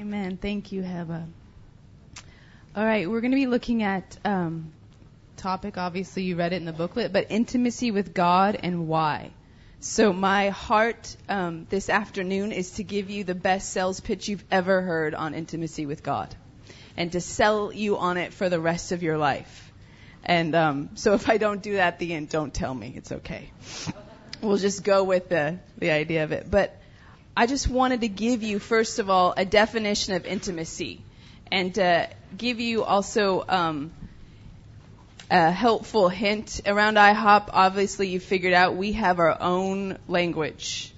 Amen. Thank you, Heba. All right, we're going to be looking at um, topic. Obviously, you read it in the booklet, but intimacy with God and why. So my heart um, this afternoon is to give you the best sales pitch you've ever heard on intimacy with God, and to sell you on it for the rest of your life. And um, so if I don't do that at the end, don't tell me. It's okay. We'll just go with the the idea of it. But I just wanted to give you first of all a definition of intimacy, and uh, give you also. Um, a helpful hint around IHOP. Obviously, you figured out we have our own language.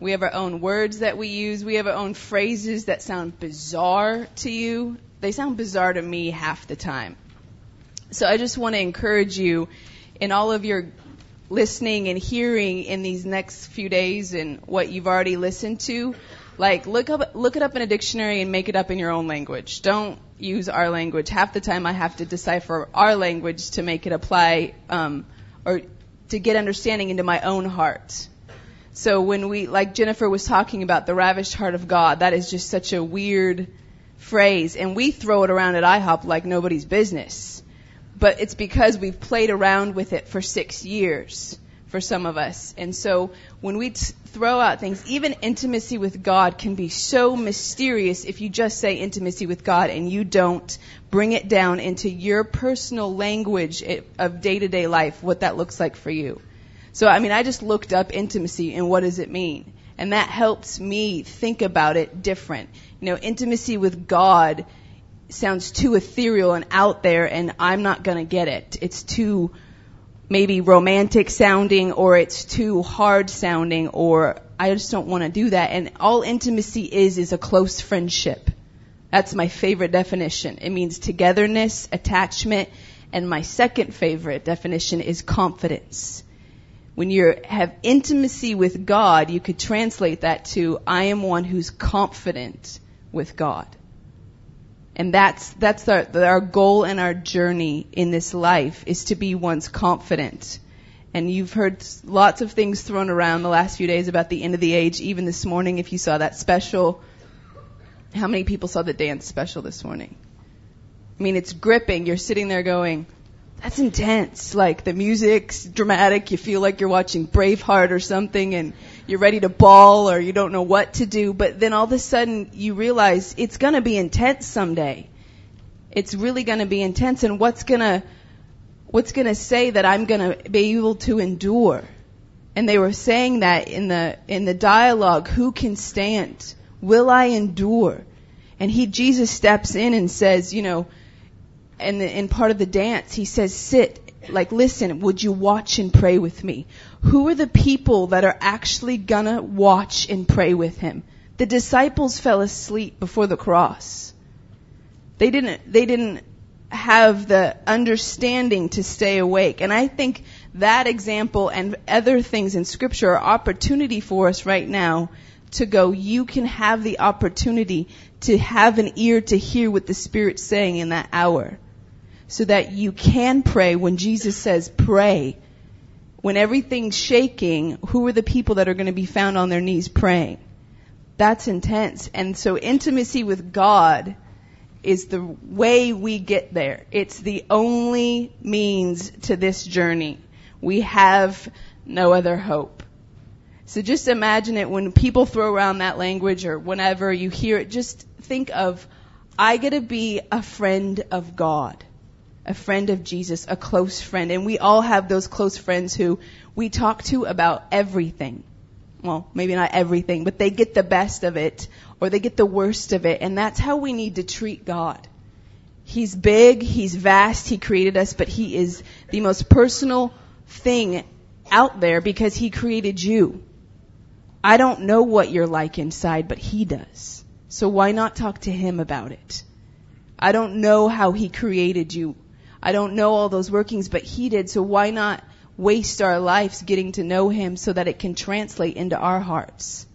We have our own words that we use. We have our own phrases that sound bizarre to you. They sound bizarre to me half the time. So I just want to encourage you in all of your listening and hearing in these next few days and what you've already listened to, like look up look it up in a dictionary and make it up in your own language. Don't use our language. Half the time I have to decipher our language to make it apply um, or to get understanding into my own heart. So when we, like Jennifer was talking about the ravished heart of God, that is just such a weird phrase, and we throw it around at IHOP like nobody's business. But it's because we've played around with it for six years for some of us. And so when we t- throw out things, even intimacy with God can be so mysterious if you just say intimacy with God and you don't bring it down into your personal language of day to day life, what that looks like for you. So, I mean, I just looked up intimacy and what does it mean? And that helps me think about it different. You know, intimacy with God sounds too ethereal and out there and I'm not going to get it. It's too maybe romantic sounding or it's too hard sounding or I just don't want to do that. And all intimacy is is a close friendship. That's my favorite definition. It means togetherness, attachment, and my second favorite definition is confidence. When you have intimacy with God, you could translate that to I am one who's confident with God. And that's, that's our, our goal and our journey in this life is to be one's confident. And you've heard lots of things thrown around the last few days about the end of the age. Even this morning, if you saw that special, how many people saw the dance special this morning? I mean, it's gripping. You're sitting there going, that's intense. Like the music's dramatic. You feel like you're watching Braveheart or something and you're ready to bawl or you don't know what to do, but then all of a sudden you realize it's going to be intense someday. It's really going to be intense and what's going to what's going to say that I'm going to be able to endure? And they were saying that in the in the dialogue, who can stand? Will I endure? And he Jesus steps in and says, you know, the, in part of the dance, he says, sit like, listen, would you watch and pray with me? Who are the people that are actually gonna watch and pray with him? The disciples fell asleep before the cross. They didn't, they didn't have the understanding to stay awake. And I think that example and other things in scripture are opportunity for us right now to go, you can have the opportunity to have an ear to hear what the Spirit's saying in that hour so that you can pray when Jesus says pray. When everything's shaking, who are the people that are going to be found on their knees praying? That's intense. And so intimacy with God is the way we get there. It's the only means to this journey. We have no other hope. So just imagine it when people throw around that language or whenever you hear it, just think of, I get to be a friend of God a friend of Jesus, a close friend. And we all have those close friends who we talk to about everything. Well, maybe not everything, but they get the best of it or they get the worst of it. And that's how we need to treat God. He's big, He's vast, He created us, but He is the most personal thing out there because He created you. I don't know what you're like inside, but He does. So why not talk to Him about it? I don't know how He created you. I don't know all those workings, but He did, so why not waste our lives getting to know Him so that it can translate into our hearts?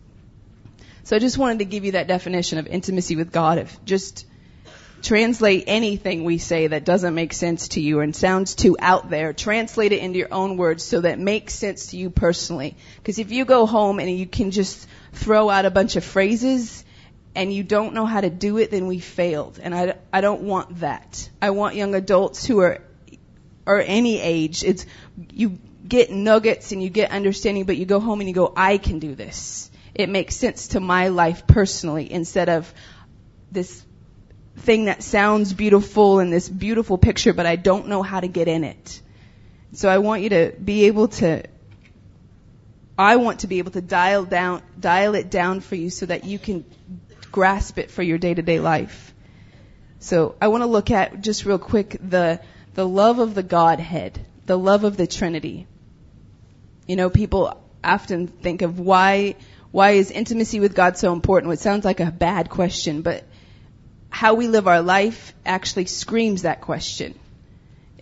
So I just wanted to give you that definition of intimacy with God. If just translate anything we say that doesn't make sense to you and sounds too out there, translate it into your own words so that makes sense to you personally. Because if you go home and you can just throw out a bunch of phrases and you don't know how to do it, then we failed. And I, I don't want that. I want young adults who are, or any age, it's, you get nuggets and you get understanding, but you go home and you go, I can do this. It makes sense to my life personally instead of this thing that sounds beautiful and this beautiful picture, but I don't know how to get in it. So I want you to be able to I want to be able to dial down, dial it down for you so that you can grasp it for your day to day life. So I want to look at just real quick the, the love of the Godhead, the love of the Trinity. You know, people often think of why, why is intimacy with God so important? It sounds like a bad question, but how we live our life actually screams that question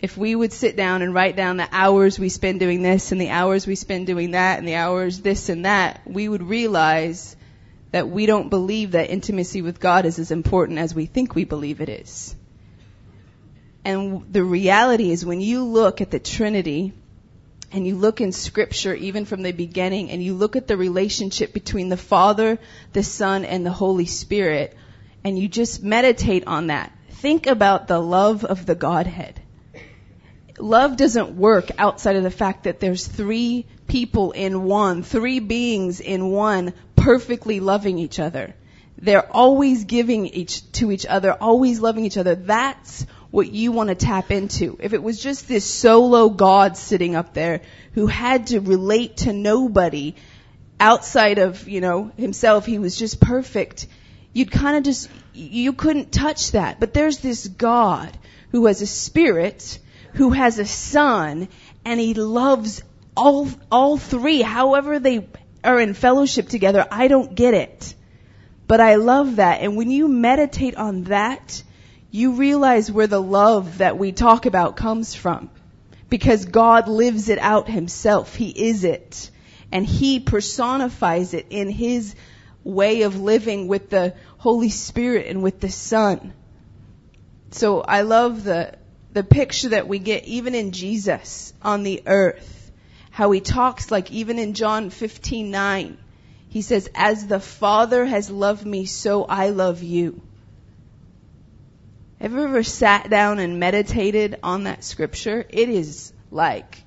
if we would sit down and write down the hours we spend doing this and the hours we spend doing that and the hours this and that, we would realize that we don't believe that intimacy with God is as important as we think we believe it is. And the reality is when you look at the Trinity and you look in scripture even from the beginning and you look at the relationship between the Father, the Son, and the Holy Spirit and you just meditate on that, think about the love of the Godhead love doesn't work outside of the fact that there's three people in one, three beings in one, perfectly loving each other. They're always giving each to each other, always loving each other. That's what you want to tap into. If it was just this solo God sitting up there who had to relate to nobody outside of, you know, himself, he was just perfect. You'd kind of just, you couldn't touch that. But there's this God who has a spirit who has a son and he loves all, all three, however they are in fellowship together. I don't get it. But I love that. And when you meditate on that, you realize where the love that we talk about comes from. Because God lives it out himself. He is it. And he personifies it in his way of living with the Holy Spirit and with the Son. So I love the, the picture that we get even in Jesus on the earth. How he talks like even in John 15:9. He says, "As the Father has loved me, so I love you." Have you ever sat down and meditated on that scripture? It is like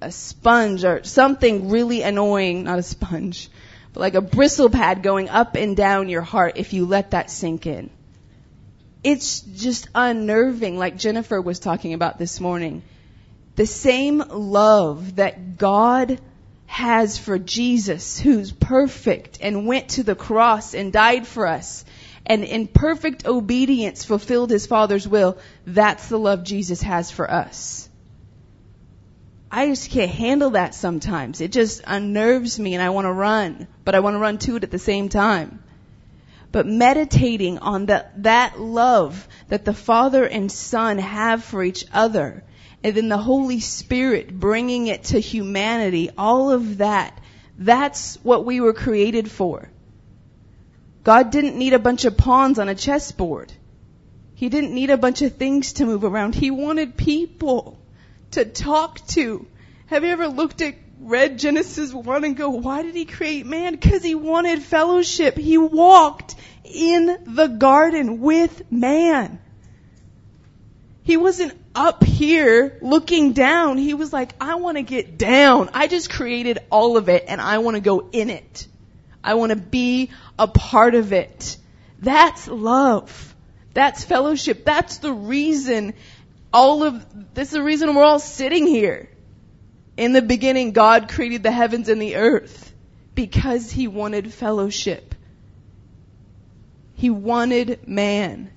a sponge or something really annoying, not a sponge, but like a bristle pad going up and down your heart if you let that sink in it's just unnerving, like Jennifer was talking about this morning. The same love that God has for Jesus, who's perfect and went to the cross and died for us, and in perfect obedience fulfilled his Father's will, that's the love Jesus has for us. I just can't handle that sometimes. It just unnerves me and I want to run, but I want to run to it at the same time but meditating on that, that love that the Father and Son have for each other, and then the Holy Spirit bringing it to humanity, all of that, that's what we were created for. God didn't need a bunch of pawns on a chessboard. He didn't need a bunch of things to move around. He wanted people to talk to. Have you ever looked at read Genesis 1 and go, why did he create man? Because he wanted fellowship. He walked in the garden with man. He wasn't up here looking down. He was like, I want to get down. I just created all of it and I want to go in it. I want to be a part of it. That's love. That's fellowship. That's the reason all of, that's the reason we're all sitting here. In the beginning, God created the heavens and the earth because He wanted fellowship. He wanted man.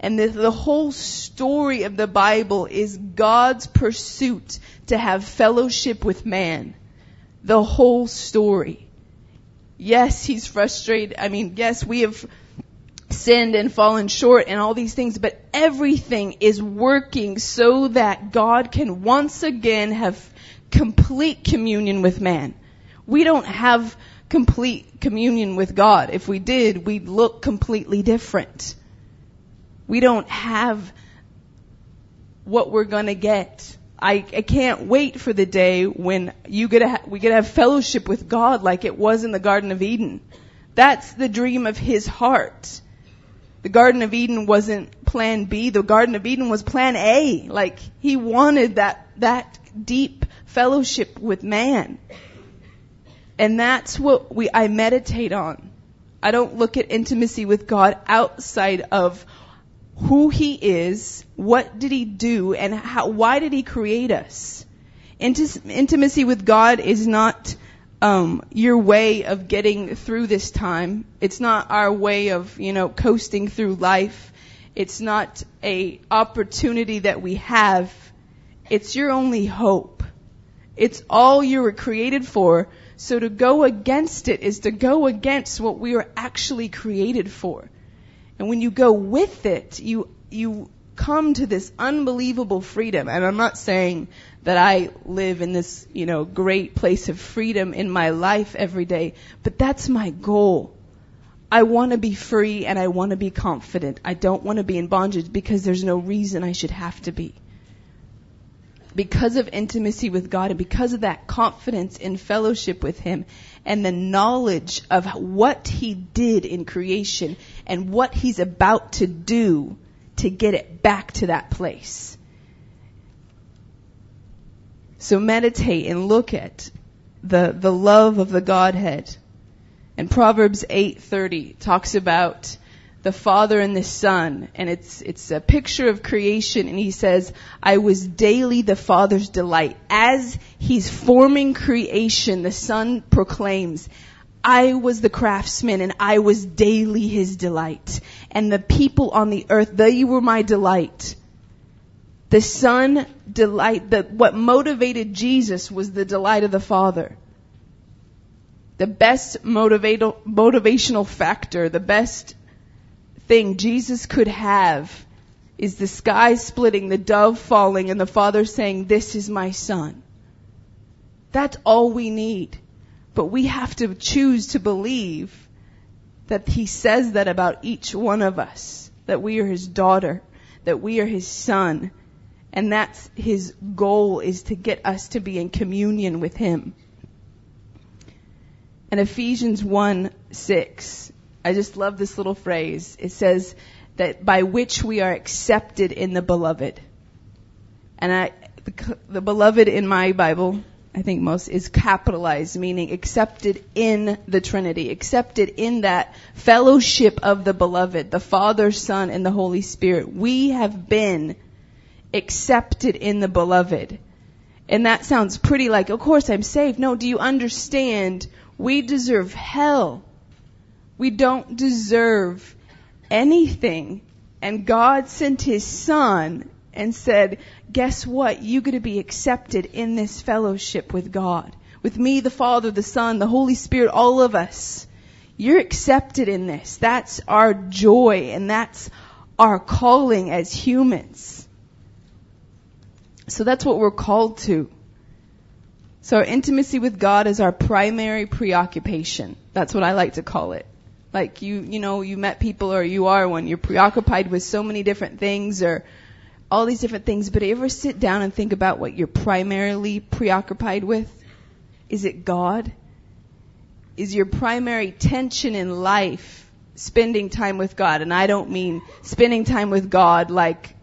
And the, the, whole story of the Bible is God's pursuit to have fellowship with man. The whole story. Yes, He's frustrated. I mean, yes, we have sinned and fallen short and all these things, but everything is working so that God can once again have complete communion with man. We don't have complete communion with God. If we did, we'd look completely different. We don't have what we're gonna get. I, I can't wait for the day when you get ha- we get to have fellowship with God like it was in the Garden of Eden. That's the dream of his heart. The Garden of Eden wasn't plan B. The Garden of Eden was plan A. Like, he wanted that, that deep fellowship with man. And that's what we, I meditate on. I don't look at intimacy with God outside of who He is, what did He do, and how, why did He create us. Intimacy with God is not um, your way of getting through this time. It's not our way of, you know, coasting through life. It's not a opportunity that we have. It's your only hope. It's all you were created for. So to go against it is to go against what we were actually created for. And when you go with it, you, you come to this unbelievable freedom. And I'm not saying that I live in this, you know, great place of freedom in my life every day, but that's my goal. I want to be free and I want to be confident. I don't want to be in bondage because there's no reason I should have to be. Because of intimacy with God and because of that confidence in fellowship with Him and the knowledge of what He did in creation and what He's about to do to get it back to that place. So meditate and look at the, the love of the Godhead. And Proverbs 8:30 talks about the Father and the Son, and it's it's a picture of creation. And he says, "I was daily the Father's delight." As he's forming creation, the Son proclaims, I was the craftsman and I was daily his delight. And the people on the earth, they were my delight. The son delight, the, what motivated Jesus was the delight of the Father. The best motivational factor, the best thing Jesus could have is the sky splitting, the dove falling, and the Father saying, this is my son. That's all we need. But we have to choose to believe that He says that about each one of us, that we are His daughter, that we are His son, and that's His goal is to get us to be in communion with Him. And Ephesians 1 6, I just love this little phrase. It says that by which we are accepted in the beloved. And I, the, the beloved in my Bible I think most is capitalized, meaning accepted in the Trinity, accepted in that fellowship of the beloved, the Father, Son, and the Holy Spirit. We have been accepted in the beloved. And that sounds pretty like, of course I'm saved. No, do you understand? We deserve hell. We don't deserve anything. And God sent His Son and said, guess what? You're going to be accepted in this fellowship with God. With me, the Father, the Son, the Holy Spirit, all of us. You're accepted in this. That's our joy and that's our calling as humans. So that's what we're called to. So our intimacy with God is our primary preoccupation. That's what I like to call it. Like you, you know, you met people or you are when you're preoccupied with so many different things or all these different things, but ever sit down and think about what you're primarily preoccupied with? Is it God? Is your primary tension in life spending time with God? And I don't mean spending time with God like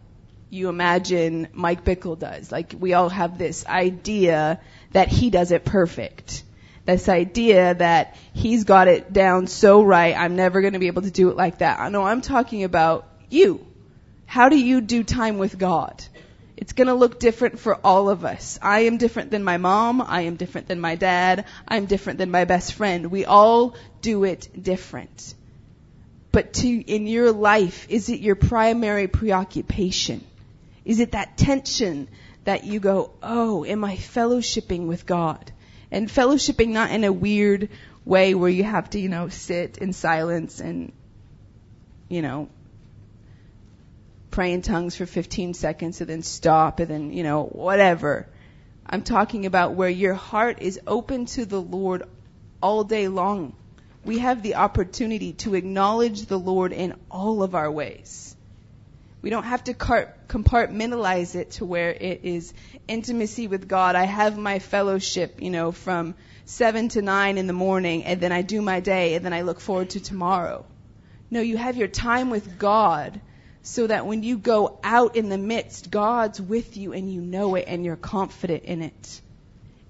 you imagine Mike Bickle does. Like we all have this idea that he does it perfect. This idea that he's got it down so right, I'm never going to be able to do it like that. Know I'm talking about you. How do you do time with God? It's going to look different for all of us. I am different than my mom. I am different than my dad. I'm different than my best friend. We all do it different. But to, in your life, is it your primary preoccupation? Is it that tension that you go, oh, am I fellowshipping with God? And fellowshipping not in a weird way where you have to, you know, sit in silence and, you know, pray in tongues for 15 seconds and then stop and then, you know, whatever. I'm talking about where your heart is open to the Lord all day long. We have the opportunity to acknowledge the Lord in all of our ways. We don't have to compartmentalize it to where it is intimacy with God. I have my fellowship, you know, from seven to nine in the morning and then I do my day and then I look forward to tomorrow. No, you have your time with God so that when you go out in the midst, God's with you and you know it and you're confident in it.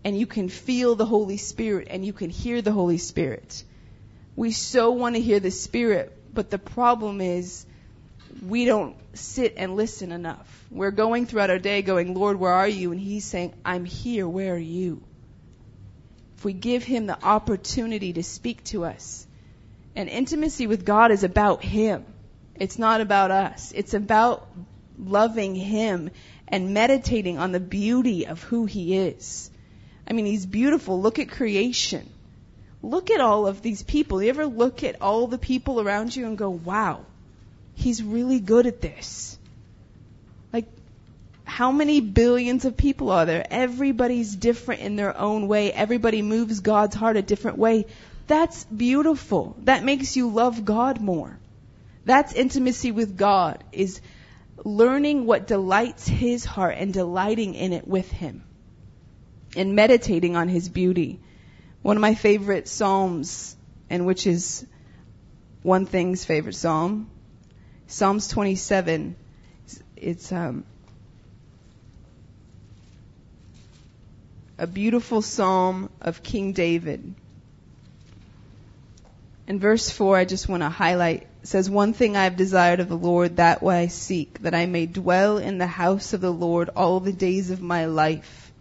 And you can feel the Holy Spirit and you can hear the Holy Spirit. We so want to hear the Spirit, but the problem is we don't sit and listen enough. We're going throughout our day going, Lord, where are you? And He's saying, I'm here. Where are you? If we give Him the opportunity to speak to us, and intimacy with God is about Him. It's not about us. It's about loving Him and meditating on the beauty of who He is. I mean, He's beautiful. Look at creation. Look at all of these people. You ever look at all the people around you and go, wow, He's really good at this? Like, how many billions of people are there? Everybody's different in their own way. Everybody moves God's heart a different way. That's beautiful. That makes you love God more. That's intimacy with God, is learning what delights His heart and delighting in it with Him. And meditating on His beauty. One of my favorite Psalms, and which is onething's favorite Psalm, Psalms 27. It's um, a beautiful Psalm of King David. In verse 4, I just want to highlight says, One thing I have desired of the Lord, that way I seek, that I may dwell in the house of the Lord all the days of my life,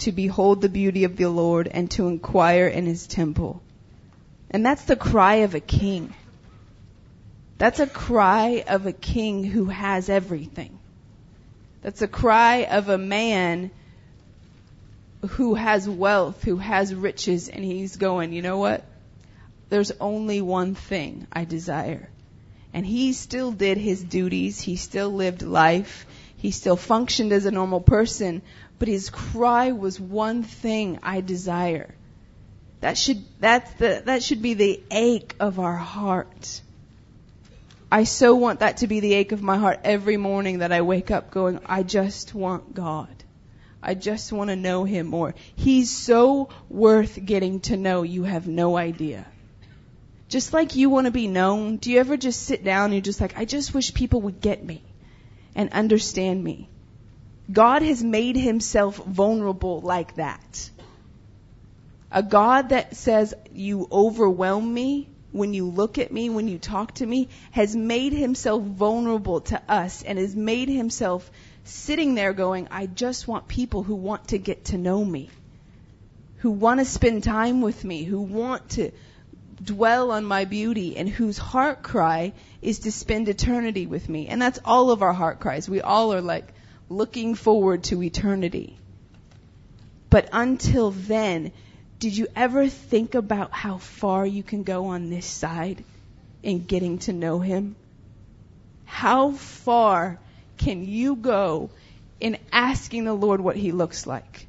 to behold the beauty of the Lord and to inquire in his temple. And that's the cry of a king. That's a cry of a king who has everything. That's a cry of a man who has wealth, who has riches, and he's going, you know what? there's only one thing I desire. And he still did his duties. He still lived life. He still functioned as a normal person. But his cry was one thing I desire. That should, that's the, that should be the ache of our heart. I so want that to be the ache of my heart every morning that I wake up going, I just want God. I just want to know Him more. He's so worth getting to know, you have no idea. Just like you want to be known, do you ever just sit down and you're just like, I just wish people would get me and understand me? God has made himself vulnerable like that. A God that says, you overwhelm me when you look at me, when you talk to me, has made himself vulnerable to us and has made himself sitting there going, I just want people who want to get to know me, who want to spend time with me, who want to dwell on my beauty and whose heart cry is to spend eternity with me. And that's all of our heart cries. We all are like looking forward to eternity. But until then, did you ever think about how far you can go on this side in getting to know Him? How far can you go in asking the Lord what He looks like?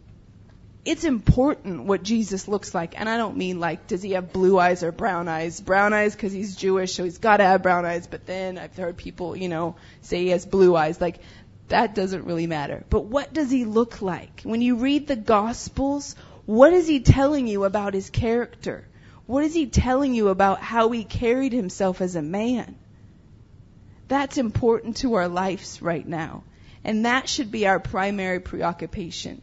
it's important what Jesus looks like. And I don't mean like, does he have blue eyes or brown eyes? Brown eyes because he's Jewish, so he's got to have brown eyes. But then I've heard people, you know, say he has blue eyes. Like, that doesn't really matter. But what does he look like? When you read the Gospels, what is he telling you about his character? What is he telling you about how he carried himself as a man? That's important to our lives right now. And that should be our primary preoccupation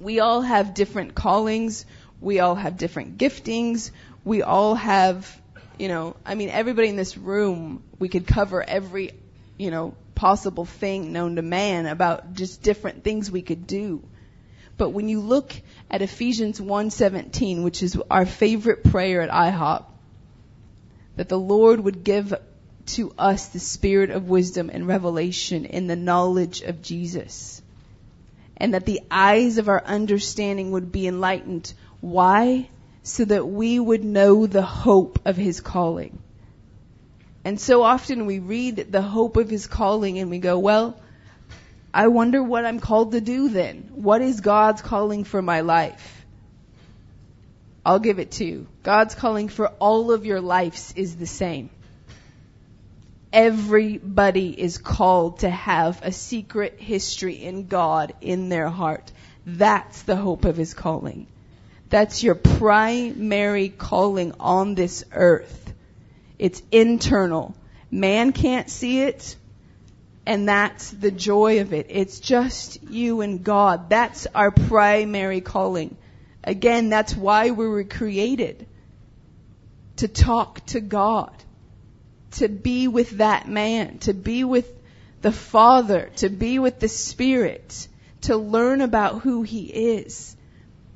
we all have different callings. We all have different giftings. We all have, you know, I mean, everybody in this room, we could cover every, you know, possible thing known to man about just different things we could do. But when you look at Ephesians 1:17, which is our favorite prayer at IHOP, that the Lord would give to us the spirit of wisdom and revelation in the knowledge of Jesus and that the eyes of our understanding would be enlightened. Why? So that we would know the hope of his calling. And so often we read the hope of his calling and we go, well, I wonder what I'm called to do then. What is God's calling for my life? I'll give it to you. God's calling for all of your lives is the same. Everybody is called to have a secret history in God in their heart. That's the hope of his calling. That's your primary calling on this earth. It's internal. Man can't see it, and that's the joy of it. It's just you and God. That's our primary calling. Again, that's why we were created. To talk to God. To be with that man. To be with the Father. To be with the Spirit. To learn about who He is.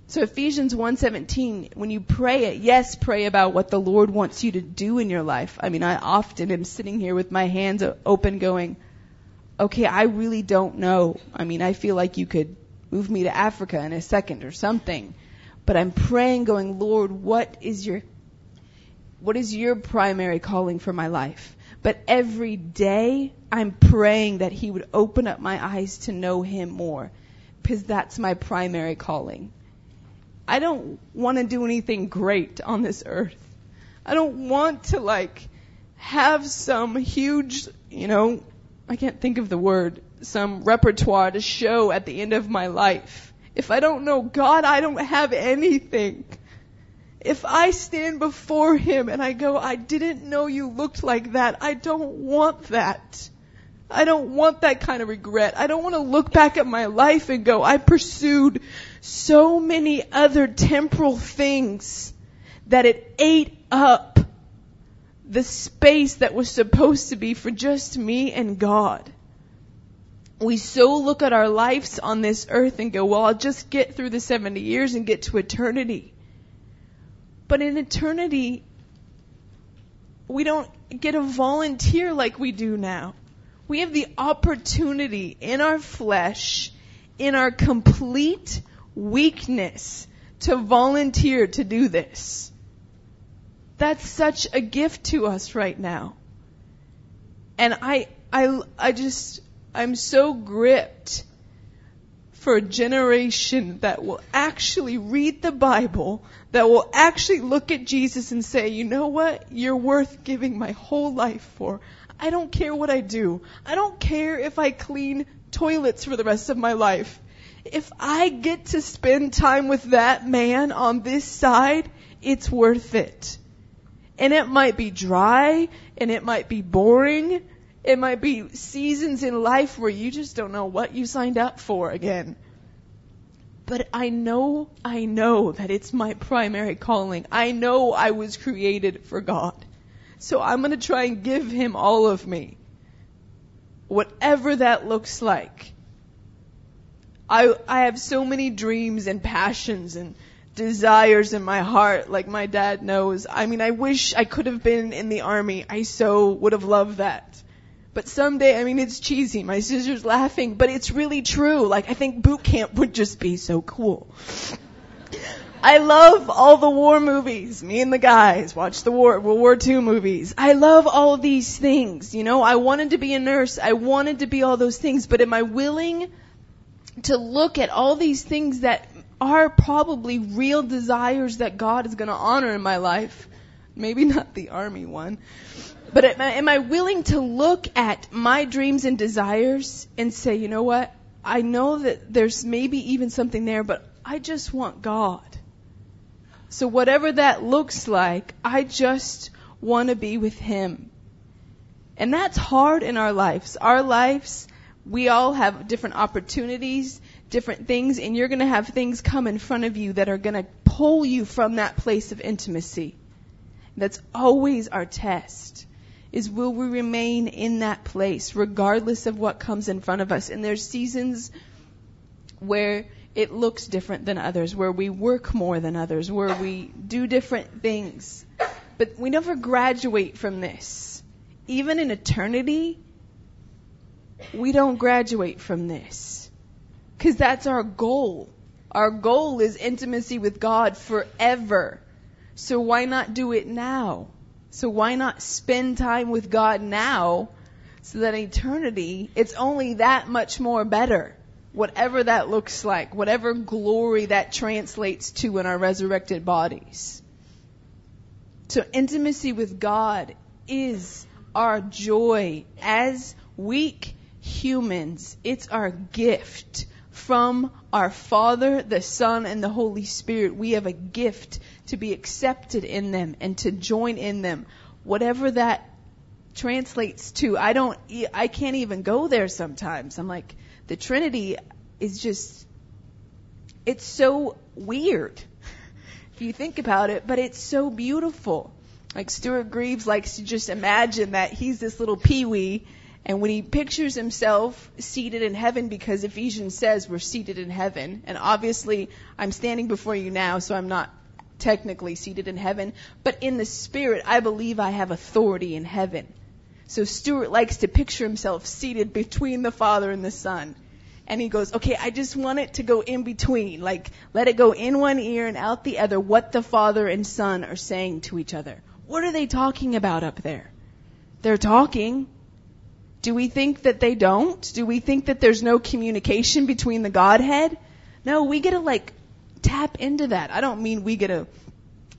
So Ephesians 1:17, when you pray it, yes, pray about what the Lord wants you to do in your life. I mean, I often am sitting here with my hands open going, okay, I really don't know. I mean, I feel like you could move me to Africa in a second or something. But I'm praying going, Lord, what is your what is your primary calling for my life? But every day I'm praying that he would open up my eyes to know him more because that's my primary calling. I don't want to do anything great on this earth. I don't want to like have some huge, you know, I can't think of the word, some repertoire to show at the end of my life. If I don't know God, I don't have anything. If I stand before Him and I go, I didn't know you looked like that, I don't want that. I don't want that kind of regret. I don't want to look back at my life and go, I pursued so many other temporal things that it ate up the space that was supposed to be for just me and God. We so look at our lives on this earth and go, well, I'll just get through the 70 years and get to eternity. But in eternity, we don't get a volunteer like we do now. We have the opportunity in our flesh, in our complete weakness, to volunteer to do this. That's such a gift to us right now. And I, I, I just, I'm so gripped for a generation that will actually read the Bible, that will actually look at Jesus and say, you know what? You're worth giving my whole life for. I don't care what I do. I don't care if I clean toilets for the rest of my life. If I get to spend time with that man on this side, it's worth it. And it might be dry, and it might be boring, it might be seasons in life where you just don't know what you signed up for again. But I know, I know that it's my primary calling. I know I was created for God. So I'm going to try and give him all of me. Whatever that looks like. I, I have so many dreams and passions and desires in my heart, like my dad knows. I mean, I wish I could have been in the army. I so would have loved that. But someday, I mean, it's cheesy. My sister's laughing, but it's really true. Like, I think boot camp would just be so cool. I love all the war movies. Me and the guys watch the war, World War II movies. I love all these things. You know, I wanted to be a nurse. I wanted to be all those things, but am I willing to look at all these things that are probably real desires that God is going to honor in my life? Maybe not the army one. But am I, willing to look at my dreams and desires and say, you know what? I know that there's maybe even something there, but I just want God. So whatever that looks like, I just want to be with Him. And that's hard in our lives. Our lives, we all have different opportunities, different things, and you're going to have things come in front of you that are going to pull you from that place of intimacy. That's always our test. Is will we remain in that place regardless of what comes in front of us? And there's seasons where it looks different than others, where we work more than others, where we do different things. But we never graduate from this. Even in eternity, we don't graduate from this. Because that's our goal. Our goal is intimacy with God forever. So why not do it now? So why not spend time with God now so that eternity, it's only that much more better whatever that looks like, whatever glory that translates to in our resurrected bodies. So intimacy with God is our joy as weak humans. It's our gift from our Father, the Son, and the Holy Spirit. We have a gift to be accepted in them and to join in them. Whatever that translates to, I don't, I can't even go there sometimes. I'm like, the Trinity is just, it's so weird if you think about it, but it's so beautiful. Like Stuart Greaves likes to just imagine that he's this little peewee and when he pictures himself seated in heaven, because Ephesians says we're seated in heaven, and obviously I'm standing before you now, so I'm not technically seated in heaven, but in the spirit, I believe I have authority in heaven. So Stuart likes to picture himself seated between the Father and the Son. And he goes, okay, I just want it to go in between. Like, let it go in one ear and out the other what the Father and Son are saying to each other. What are they talking about up there? They're talking. Do we think that they don't? Do we think that there's no communication between the Godhead? No, we get to like tap into that. I don't mean we get to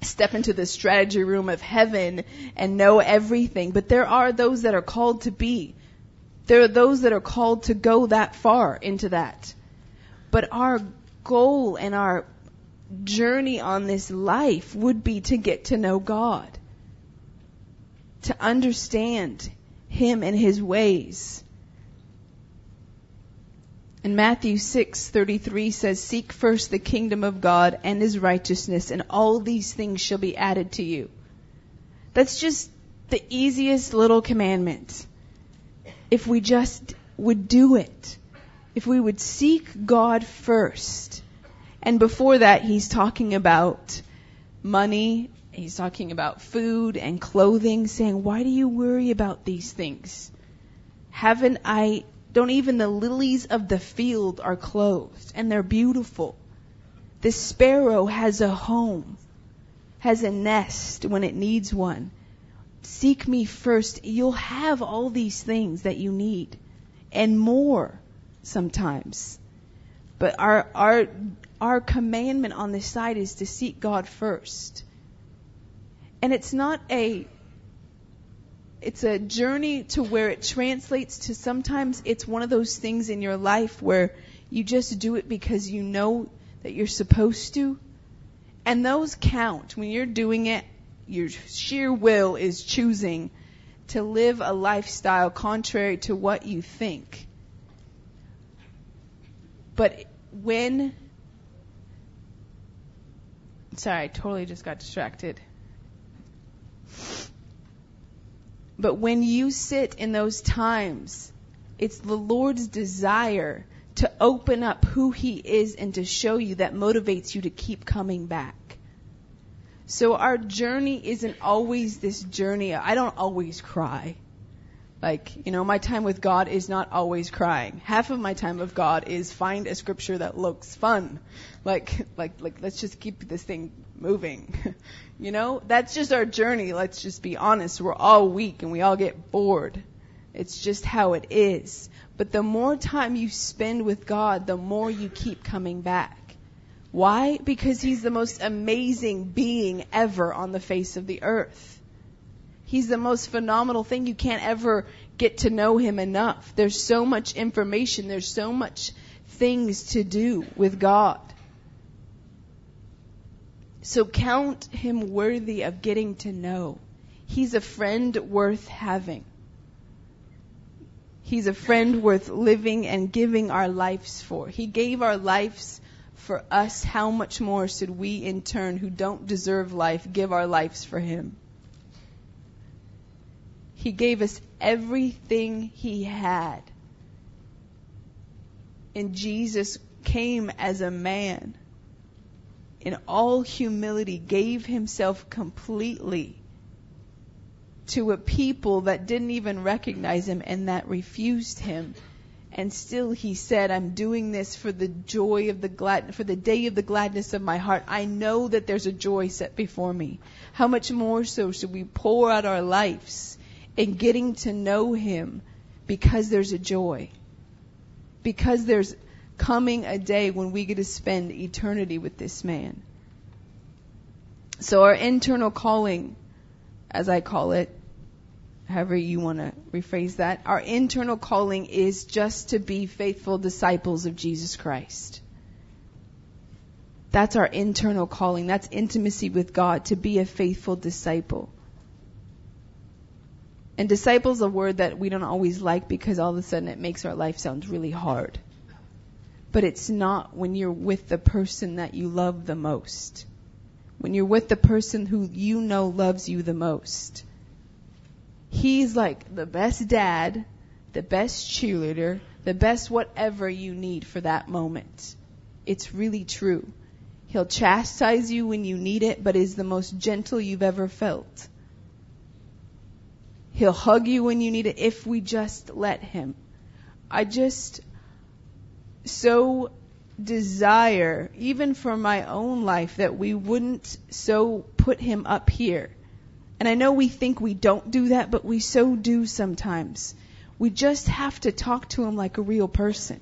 step into the strategy room of heaven and know everything, but there are those that are called to be. There are those that are called to go that far into that. But our goal and our journey on this life would be to get to know God. To understand him and his ways. And Matthew 6:33 says, "Seek first the kingdom of God and his righteousness, and all these things shall be added to you." That's just the easiest little commandment. If we just would do it. If we would seek God first. And before that, he's talking about money he's talking about food and clothing, saying, Why do you worry about these things? Haven't I, don't even the lilies of the field are clothed, and they're beautiful. The sparrow has a home, has a nest when it needs one. Seek me first. You'll have all these things that you need, and more sometimes. But our, our, our commandment on this side is to seek God first. And it's not a it's a journey to where it translates to sometimes it's one of those things in your life where you just do it because you know that you're supposed to. And those count. When you're doing it, your sheer will is choosing to live a lifestyle contrary to what you think. But when sorry, I totally just got distracted. But when you sit in those times, it's the Lord's desire to open up who He is and to show you that motivates you to keep coming back. So our journey isn't always this journey. I don't always cry. Like, you know, my time with God is not always crying. Half of my time with God is find a scripture that looks fun. Like, like, like, let's just keep this thing moving. you know, that's just our journey. Let's just be honest. We're all weak and we all get bored. It's just how it is. But the more time you spend with God, the more you keep coming back. Why? Because He's the most amazing being ever on the face of the earth. He's the most phenomenal thing. You can't ever get to know him enough. There's so much information. There's so much things to do with God. So count him worthy of getting to know. He's a friend worth having. He's a friend worth living and giving our lives for. He gave our lives for us. How much more should we in turn, who don't deserve life, give our lives for him? He gave us everything He had. And Jesus came as a man in all humility, gave Himself completely to a people that didn't even recognize Him and that refused Him. And still he said, I'm doing this for the joy of the glad, for the day of the gladness of my heart. I know that there's a joy set before me. How much more so should we pour out our lives in getting to know Him because there's a joy. Because there's coming a day when we get to spend eternity with this man. So our internal calling, as I call it, however you want to rephrase that. Our internal calling is just to be faithful disciples of Jesus Christ. That's our internal calling. That's intimacy with God, to be a faithful disciple. And disciple is a word that we don't always like because all of a sudden it makes our life sound really hard. But it's not when you're with the person that you love the most. When you're with the person who you know loves you the most. He's like the best dad, the best cheerleader, the best whatever you need for that moment. It's really true. He'll chastise you when you need it, but is the most gentle you've ever felt. He'll hug you when you need it if we just let him. I just so desire, even for my own life, that we wouldn't so put him up here. And I know we think we don't do that, but we so do sometimes. We just have to talk to him like a real person.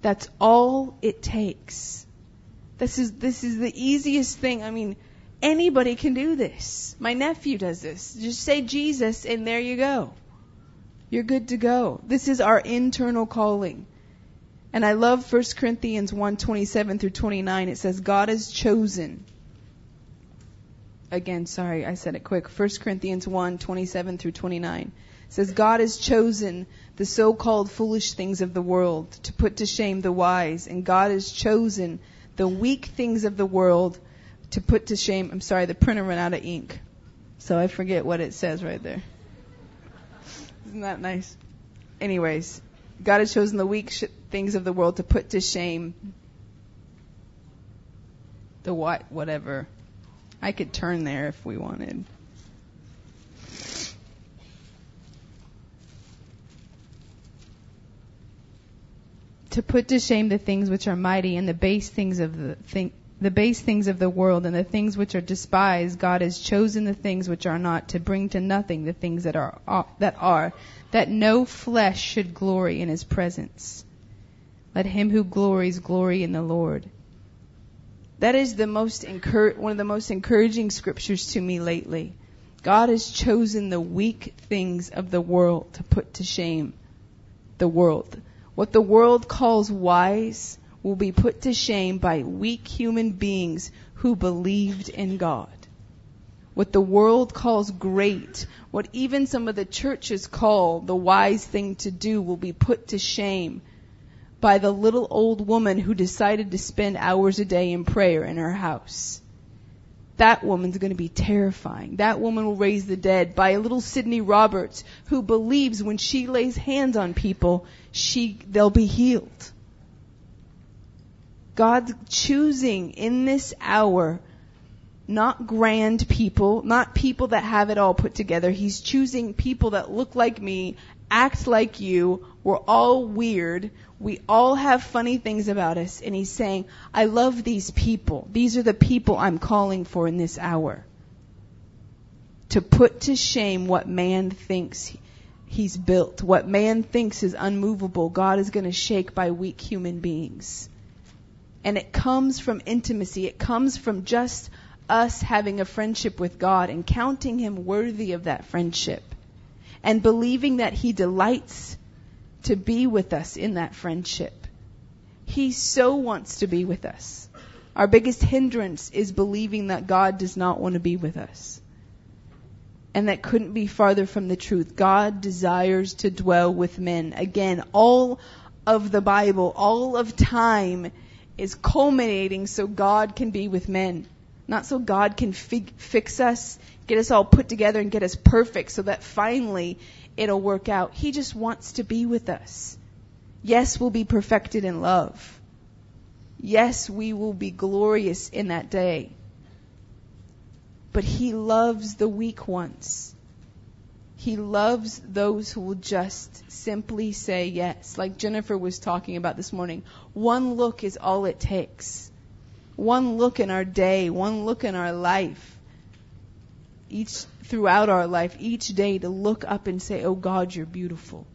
That's all it takes. This is, this is the easiest thing. I mean, Anybody can do this. My nephew does this. Just say Jesus and there you go. You're good to go. This is our internal calling. And I love 1 Corinthians 1:27 through 29. It says God has chosen Again, sorry, I said it quick. 1 Corinthians 1:27 through 29 it says God has chosen the so-called foolish things of the world to put to shame the wise, and God has chosen the weak things of the world to put to shame. I'm sorry, the printer ran out of ink. So I forget what it says right there. Isn't that nice? Anyways, God has chosen the weak sh- things of the world to put to shame the what, whatever. I could turn there if we wanted. To put to shame the things which are mighty and the base things of the thing, the base things of the world and the things which are despised, God has chosen the things which are not to bring to nothing the things that are, uh, that are, that no flesh should glory in his presence. Let him who glories glory in the Lord. That is the most one of the most encouraging scriptures to me lately. God has chosen the weak things of the world to put to shame the world. What the world calls wise, will be put to shame by weak human beings who believed in God. What the world calls great, what even some of the churches call the wise thing to do will be put to shame by the little old woman who decided to spend hours a day in prayer in her house. That woman's going to be terrifying. That woman will raise the dead by a little Sidney Roberts who believes when she lays hands on people, she, they'll be healed. God's choosing in this hour not grand people, not people that have it all put together. He's choosing people that look like me, act like you. We're all weird. We all have funny things about us. And he's saying, I love these people. These are the people I'm calling for in this hour. To put to shame what man thinks he's built, what man thinks is unmovable, God is going to shake by weak human beings. And it comes from intimacy. It comes from just us having a friendship with God and counting Him worthy of that friendship. And believing that He delights to be with us in that friendship. He so wants to be with us. Our biggest hindrance is believing that God does not want to be with us. And that couldn't be farther from the truth. God desires to dwell with men. Again, all of the Bible, all of time is culminating so God can be with men. Not so God can fig- fix us, get us all put together and get us perfect so that finally it'll work out. He just wants to be with us. Yes, we'll be perfected in love. Yes, we will be glorious in that day. But He loves the weak ones. He loves those who will just simply say yes. Like Jennifer was talking about this morning. One look is all it takes. One look in our day, one look in our life, each, throughout our life, each day to look up and say, Oh God, you're beautiful.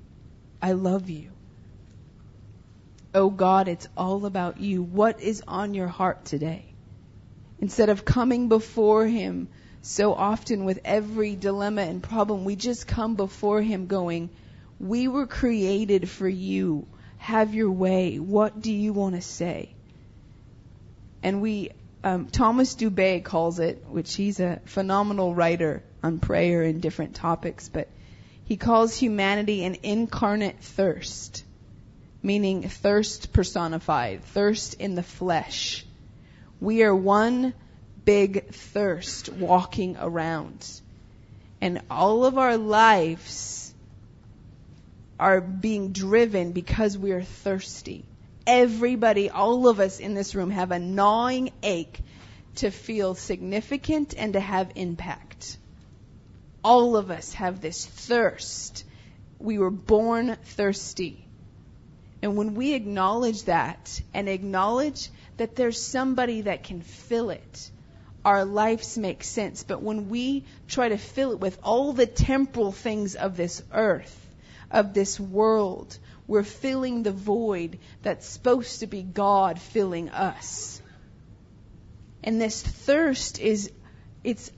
I love you. Oh God, it's all about you. What is on your heart today? Instead of coming before Him so often with every dilemma and problem, we just come before Him going, We were created for you. Have your way. What do you want to say? And we, um, Thomas Dubay calls it, which he's a phenomenal writer on prayer and different topics, but he calls humanity an incarnate thirst, meaning thirst personified, thirst in the flesh. We are one big thirst walking around. And all of our lives are being driven because we are thirsty. Everybody, all of us in this room have a gnawing ache to feel significant and to have impact. All of us have this thirst. We were born thirsty. And when we acknowledge that and acknowledge that there's somebody that can fill it, our lives make sense. But when we try to fill it with all the temporal things of this earth, of this world, we're filling the void that's supposed to be God filling us. And this thirst is, it's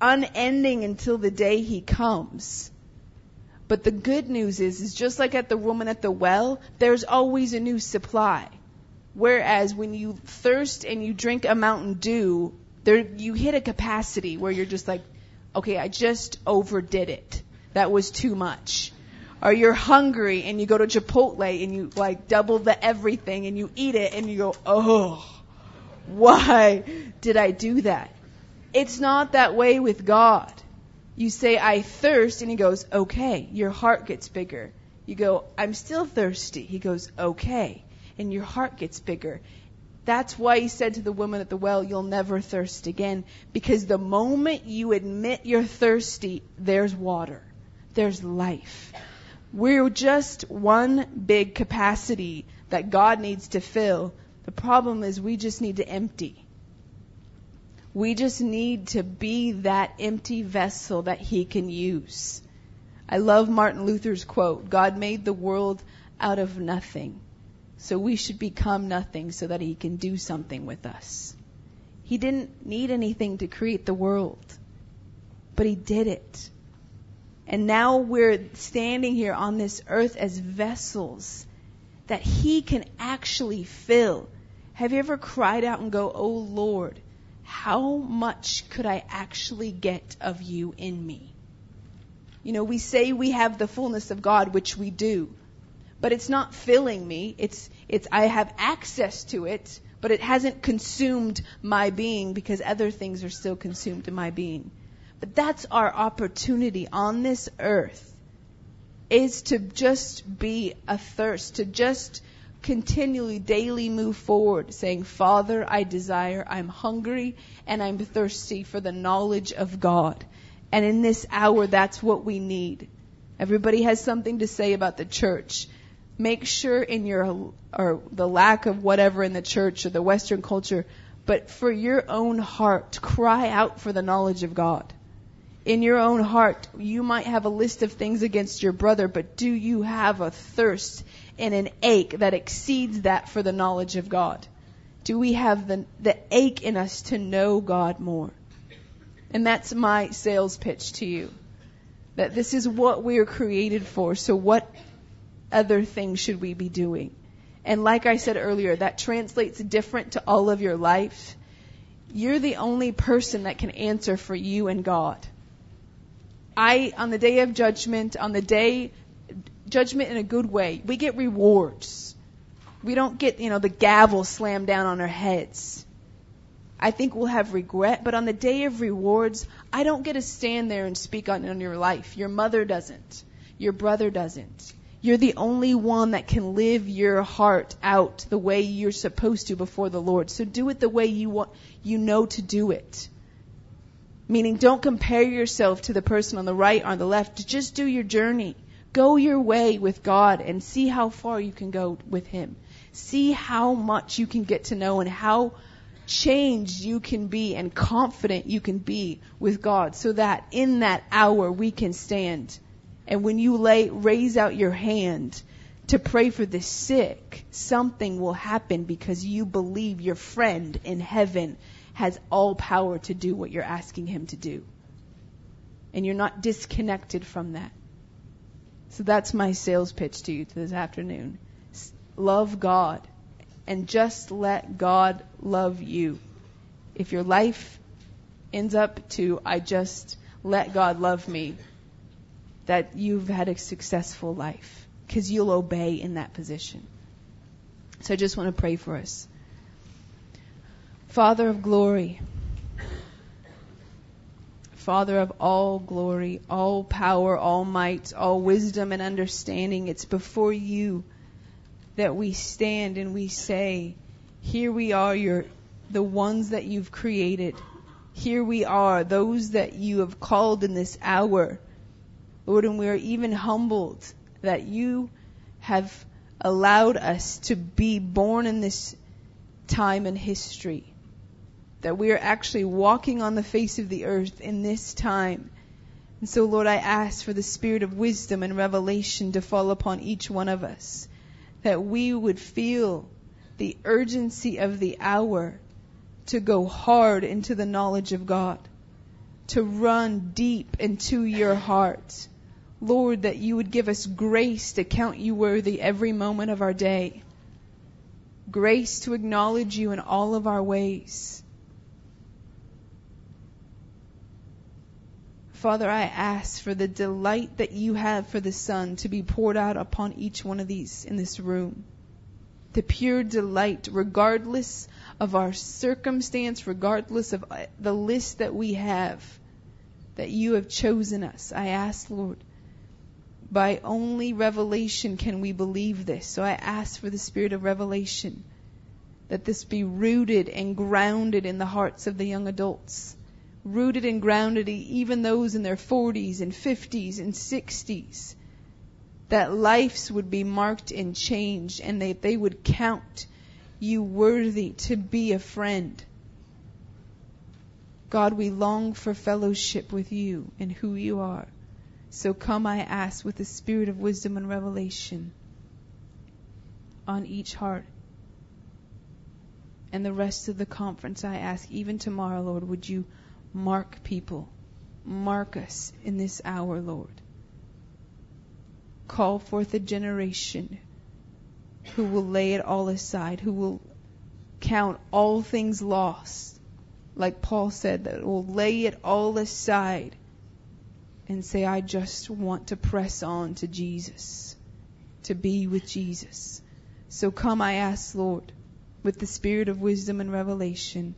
unending until the day He comes. But the good news is, is just like at the woman at the well, there's always a new supply. Whereas when you thirst and you drink a Mountain Dew, there you hit a capacity where you're just like, okay, I just overdid it. That was too much. Or you're hungry and you go to Chipotle and you like double the everything and you eat it and you go, oh, why did I do that? It's not that way with God. You say, I thirst, and He goes, okay. Your heart gets bigger. You go, I'm still thirsty. He goes, okay. And your heart gets bigger. That's why he said to the woman at the well, You'll never thirst again. Because the moment you admit you're thirsty, there's water, there's life. We're just one big capacity that God needs to fill. The problem is we just need to empty. We just need to be that empty vessel that He can use. I love Martin Luther's quote God made the world out of nothing. So we should become nothing so that He can do something with us. He didn't need anything to create the world, but He did it. And now we're standing here on this earth as vessels that He can actually fill. Have you ever cried out and go, Oh Lord, how much could I actually get of you in me? You know, we say we have the fullness of God, which we do but it's not filling me. It's, it's, I have access to it, but it hasn't consumed my being because other things are still consumed in my being. But that's our opportunity on this earth is to just be athirst, to just continually, daily move forward, saying, Father, I desire, I'm hungry, and I'm thirsty for the knowledge of God. And in this hour, that's what we need. Everybody has something to say about the church make sure in your or the lack of whatever in the church or the western culture but for your own heart cry out for the knowledge of god. In your own heart you might have a list of things against your brother but do you have a thirst and an ache that exceeds that for the knowledge of god? Do we have the the ache in us to know god more? And that's my sales pitch to you. That this is what we are created for. So what other things should we be doing? And like I said earlier, that translates different to all of your life. You're the only person that can answer for you and God. I, on the day of judgment, on the day, judgment in a good way, we get rewards. We don't get, you know, the gavel slammed down on our heads. I think we'll have regret, but on the day of rewards, I don't get to stand there and speak on, on your life. Your mother doesn't. Your brother doesn't. You're the only one that can live your heart out the way you're supposed to before the Lord. So do it the way you want, you know to do it. Meaning don't compare yourself to the person on the right or on the left. Just do your journey. Go your way with God and see how far you can go with Him. See how much you can get to know and how changed you can be and confident you can be with God so that in that hour we can stand and when you lay, raise out your hand to pray for the sick, something will happen because you believe your friend in heaven has all power to do what you're asking him to do. And you're not disconnected from that. So that's my sales pitch to you this afternoon. Love God and just let God love you. If your life ends up to, I just let God love me, that you've had a successful life because you'll obey in that position. So I just want to pray for us. Father of glory, Father of all glory, all power, all might, all wisdom and understanding, it's before you that we stand and we say, here we are, your, the ones that you've created. Here we are, those that you have called in this hour. Lord, and we are even humbled that you have allowed us to be born in this time in history. That we are actually walking on the face of the earth in this time. And so, Lord, I ask for the spirit of wisdom and revelation to fall upon each one of us. That we would feel the urgency of the hour to go hard into the knowledge of God, to run deep into your heart. Lord, that you would give us grace to count you worthy every moment of our day. Grace to acknowledge you in all of our ways. Father, I ask for the delight that you have for the Son to be poured out upon each one of these in this room. The pure delight, regardless of our circumstance, regardless of uh, the list that we have, that you have chosen us. I ask, Lord, by only revelation can we believe this. So I ask for the spirit of revelation, that this be rooted and grounded in the hearts of the young adults rooted and grounded, even those in their 40s and 50s and 60s, that lives would be marked and changed and that they would count you worthy to be a friend. God, we long for fellowship with you and who you are. So come, I ask, with the spirit of wisdom and revelation on each heart. And the rest of the conference, I ask, even tomorrow, Lord, would you Mark people. Mark us in this hour, Lord. Call forth a generation who will lay it all aside, who will count all things lost, like Paul said, that will lay it all aside and say, I just want to press on to Jesus, to be with Jesus. So come, I ask, Lord, with the spirit of wisdom and revelation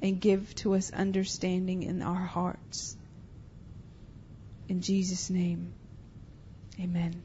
and give to us understanding in our hearts. In Jesus' name, amen.